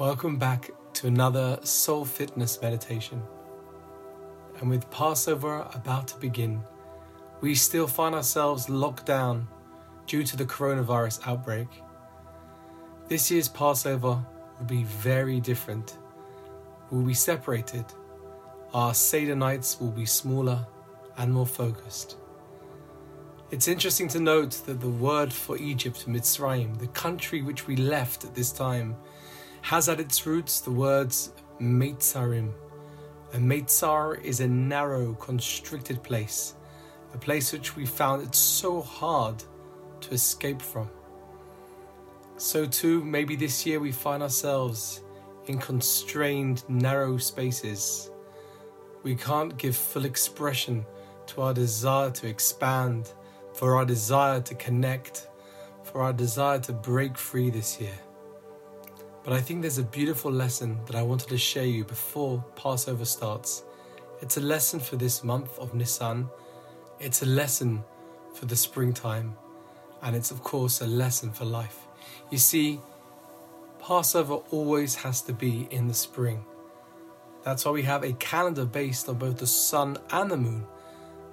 Welcome back to another Soul Fitness meditation. And with Passover about to begin, we still find ourselves locked down due to the coronavirus outbreak. This year's Passover will be very different. We'll be separated. Our Seder nights will be smaller and more focused. It's interesting to note that the word for Egypt, Mitzrayim, the country which we left at this time, has at its roots the words Meitzarim. A Meitzar is a narrow, constricted place, a place which we found it so hard to escape from. So, too, maybe this year we find ourselves in constrained, narrow spaces. We can't give full expression to our desire to expand for our desire to connect, for our desire to break free this year. But I think there's a beautiful lesson that I wanted to share you before Passover starts. It's a lesson for this month of Nisan, it's a lesson for the springtime, and it's, of course, a lesson for life. You see, Passover always has to be in the spring. That's why we have a calendar based on both the sun and the moon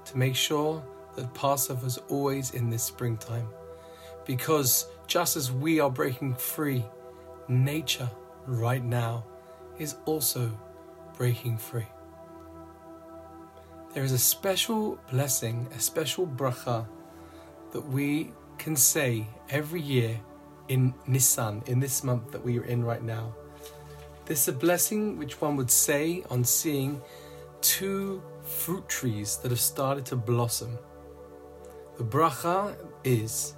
to make sure that Passover is always in this springtime. Because just as we are breaking free, nature right now is also breaking free. There is a special blessing, a special bracha that we can say every year in Nisan, in this month that we are in right now. This is a blessing which one would say on seeing two fruit trees that have started to blossom. The bracha is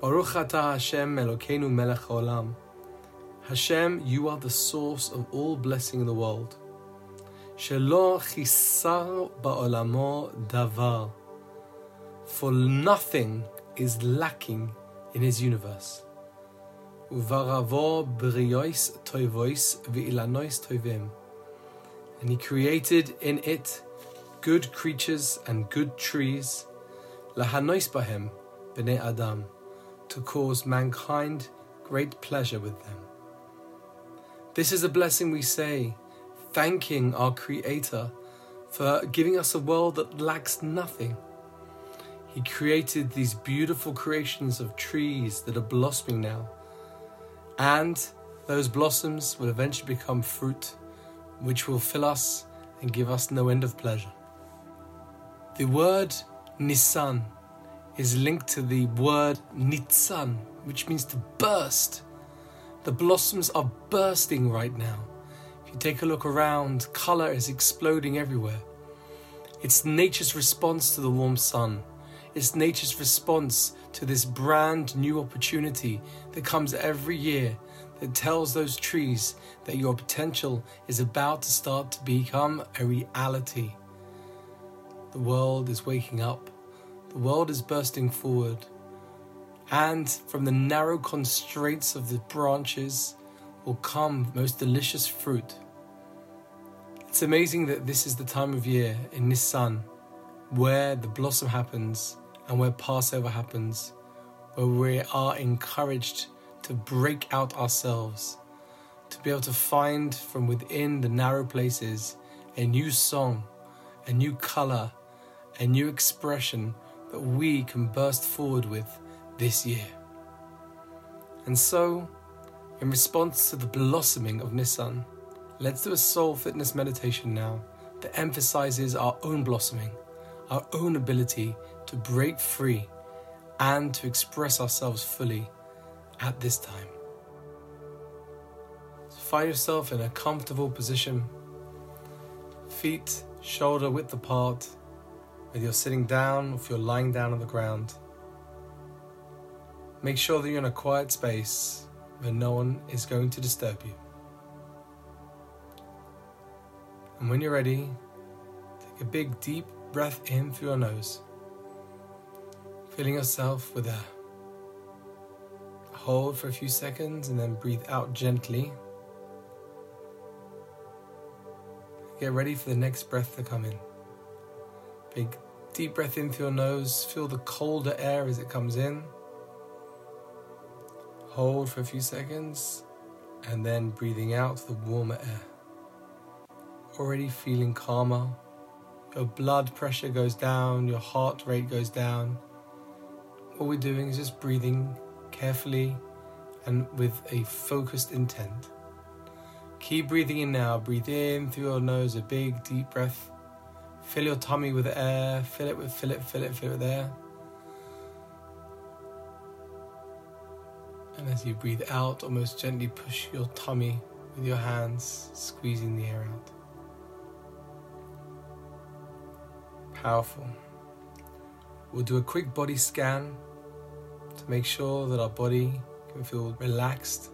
Baruch atah Hashem Elokeinu melech haolam. Hashem, you are the source of all blessing in the world. Shelo chisar ba'olamo davar. For nothing is lacking in his universe. Uvaravo briois toivois ve'ilanois toivim. And he created in it good creatures and good trees lahanois bahem b'nei adam, to cause mankind great pleasure with them. This is a blessing we say, thanking our Creator for giving us a world that lacks nothing. He created these beautiful creations of trees that are blossoming now, and those blossoms will eventually become fruit, which will fill us and give us no end of pleasure. The word Nisan is linked to the word Nitzan, which means to burst. The blossoms are bursting right now. If you take a look around, color is exploding everywhere. It's nature's response to the warm sun. It's nature's response to this brand new opportunity that comes every year that tells those trees that your potential is about to start to become a reality. The world is waking up. The world is bursting forward. And from the narrow constraints of the branches will come most delicious fruit. It's amazing that this is the time of year in Nisan where the blossom happens and where Passover happens, where we are encouraged to break out ourselves, to be able to find from within the narrow places a new song, a new color, a new expression that we can burst forward with this year. And so, in response to the blossoming of Nissan, let's do a soul fitness meditation now that emphasizes our own blossoming, our own ability to break free and to express ourselves fully at this time. So find yourself in a comfortable position, feet shoulder width apart whether you're sitting down or if you're lying down on the ground. Make sure that you're in a quiet space where no one is going to disturb you. And when you're ready, take a big deep breath in through your nose, filling yourself with air. Hold for a few seconds and then breathe out gently. Get ready for the next breath to come in. Big Deep breath in through your nose. Feel the colder air as it comes in. Hold for a few seconds and then breathing out the warmer air. Already feeling calmer. Your blood pressure goes down, your heart rate goes down. All we're doing is just breathing carefully and with a focused intent. Keep breathing in now. Breathe in through your nose, a big deep breath. Fill your tummy with air. Fill it with, fill it, fill it, fill it with air. And as you breathe out, almost gently push your tummy with your hands, squeezing the air out. Powerful. We'll do a quick body scan to make sure that our body can feel relaxed.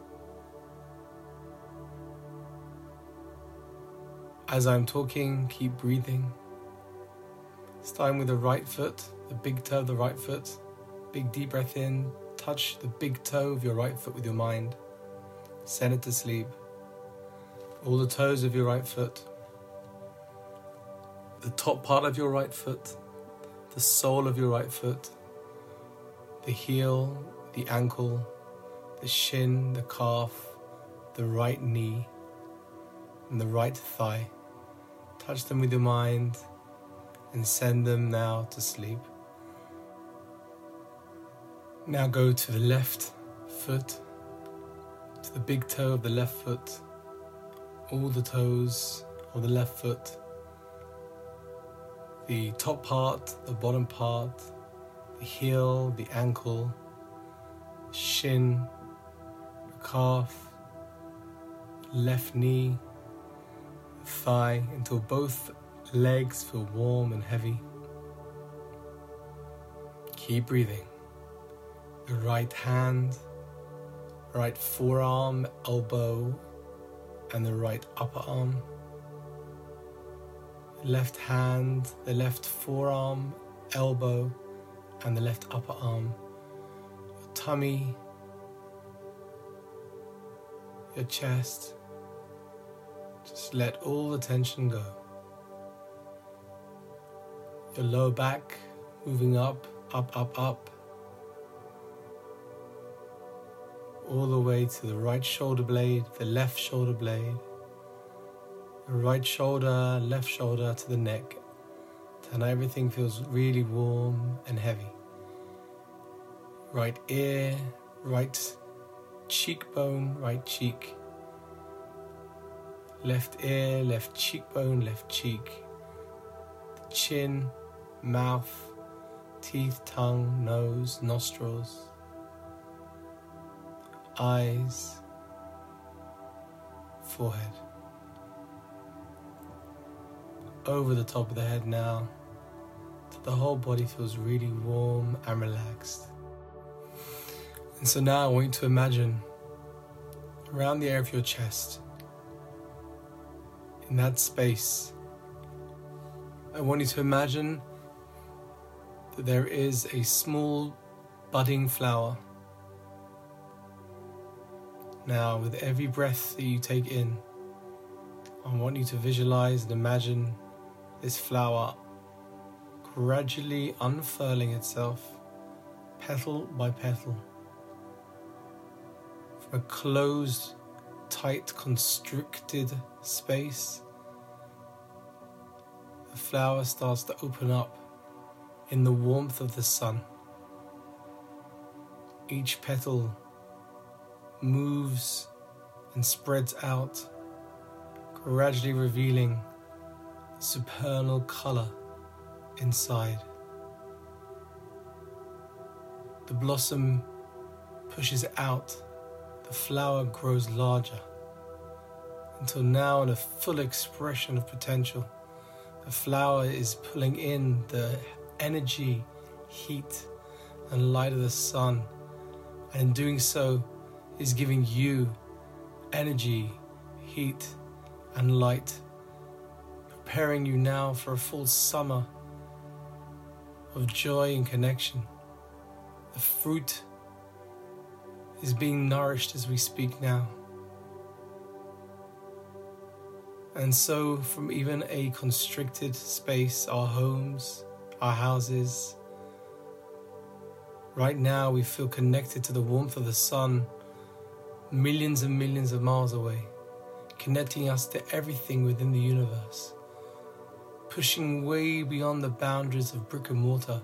As I'm talking, keep breathing. Starting with the right foot, the big toe of the right foot. Big deep breath in, touch the big toe of your right foot with your mind. Send it to sleep. All the toes of your right foot. The top part of your right foot. The sole of your right foot. The heel, the ankle, the shin, the calf, the right knee, and the right thigh. Touch them with your mind and send them now to sleep. Now go to the left foot, to the big toe of the left foot, all the toes of the left foot, the top part, the bottom part, the heel, the ankle, shin, the calf, left knee, thigh until both legs feel warm and heavy. Keep breathing right hand, right forearm, elbow, and the right upper arm. Left hand, the left forearm, elbow, and the left upper arm. Your tummy, your chest. Just let all the tension go. Your lower back moving up, up, up, up all the way to the right shoulder blade, the left shoulder blade, the right shoulder, left shoulder to the neck. And everything feels really warm and heavy. Right ear, right cheekbone, right cheek. Left ear, left cheekbone, left cheek. Chin, mouth, teeth, tongue, nose, nostrils eyes, forehead. Over the top of the head now, the whole body feels really warm and relaxed. And so now I want you to imagine around the area of your chest, in that space, I want you to imagine that there is a small budding flower now, with every breath that you take in, I want you to visualize and imagine this flower gradually unfurling itself, petal by petal, from a closed, tight, constricted space. The flower starts to open up in the warmth of the sun. Each petal moves and spreads out, gradually revealing the supernal color inside. The blossom pushes out, the flower grows larger, until now, in a full expression of potential, the flower is pulling in the energy, heat, and light of the sun, and in doing so, is giving you energy, heat, and light, preparing you now for a full summer of joy and connection. The fruit is being nourished as we speak now. And so, from even a constricted space, our homes, our houses, right now we feel connected to the warmth of the sun millions and millions of miles away, connecting us to everything within the universe, pushing way beyond the boundaries of brick and mortar,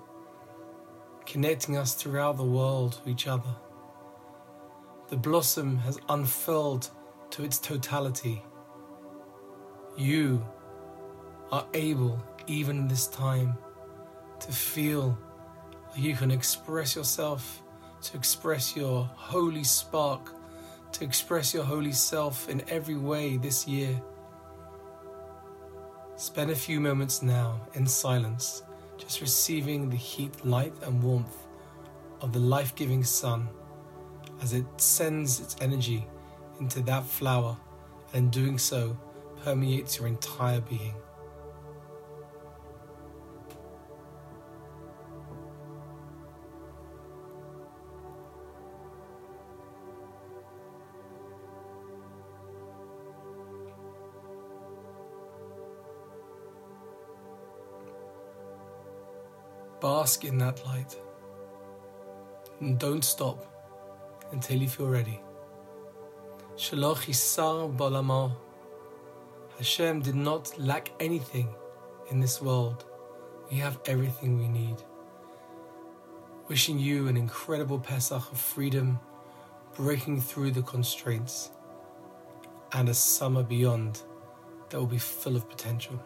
connecting us throughout the world to each other. The blossom has unfurled to its totality. You are able, even in this time, to feel like you can express yourself, to express your holy spark, to express your holy self in every way this year. Spend a few moments now in silence, just receiving the heat, light, and warmth of the life giving sun as it sends its energy into that flower and in doing so permeates your entire being. Bask in that light. And don't stop until you feel ready. Shelo chisar ba'olamo. Hashem did not lack anything in this world. We have everything we need. Wishing you an incredible Pesach of freedom, breaking through the constraints, and a summer beyond that will be full of potential.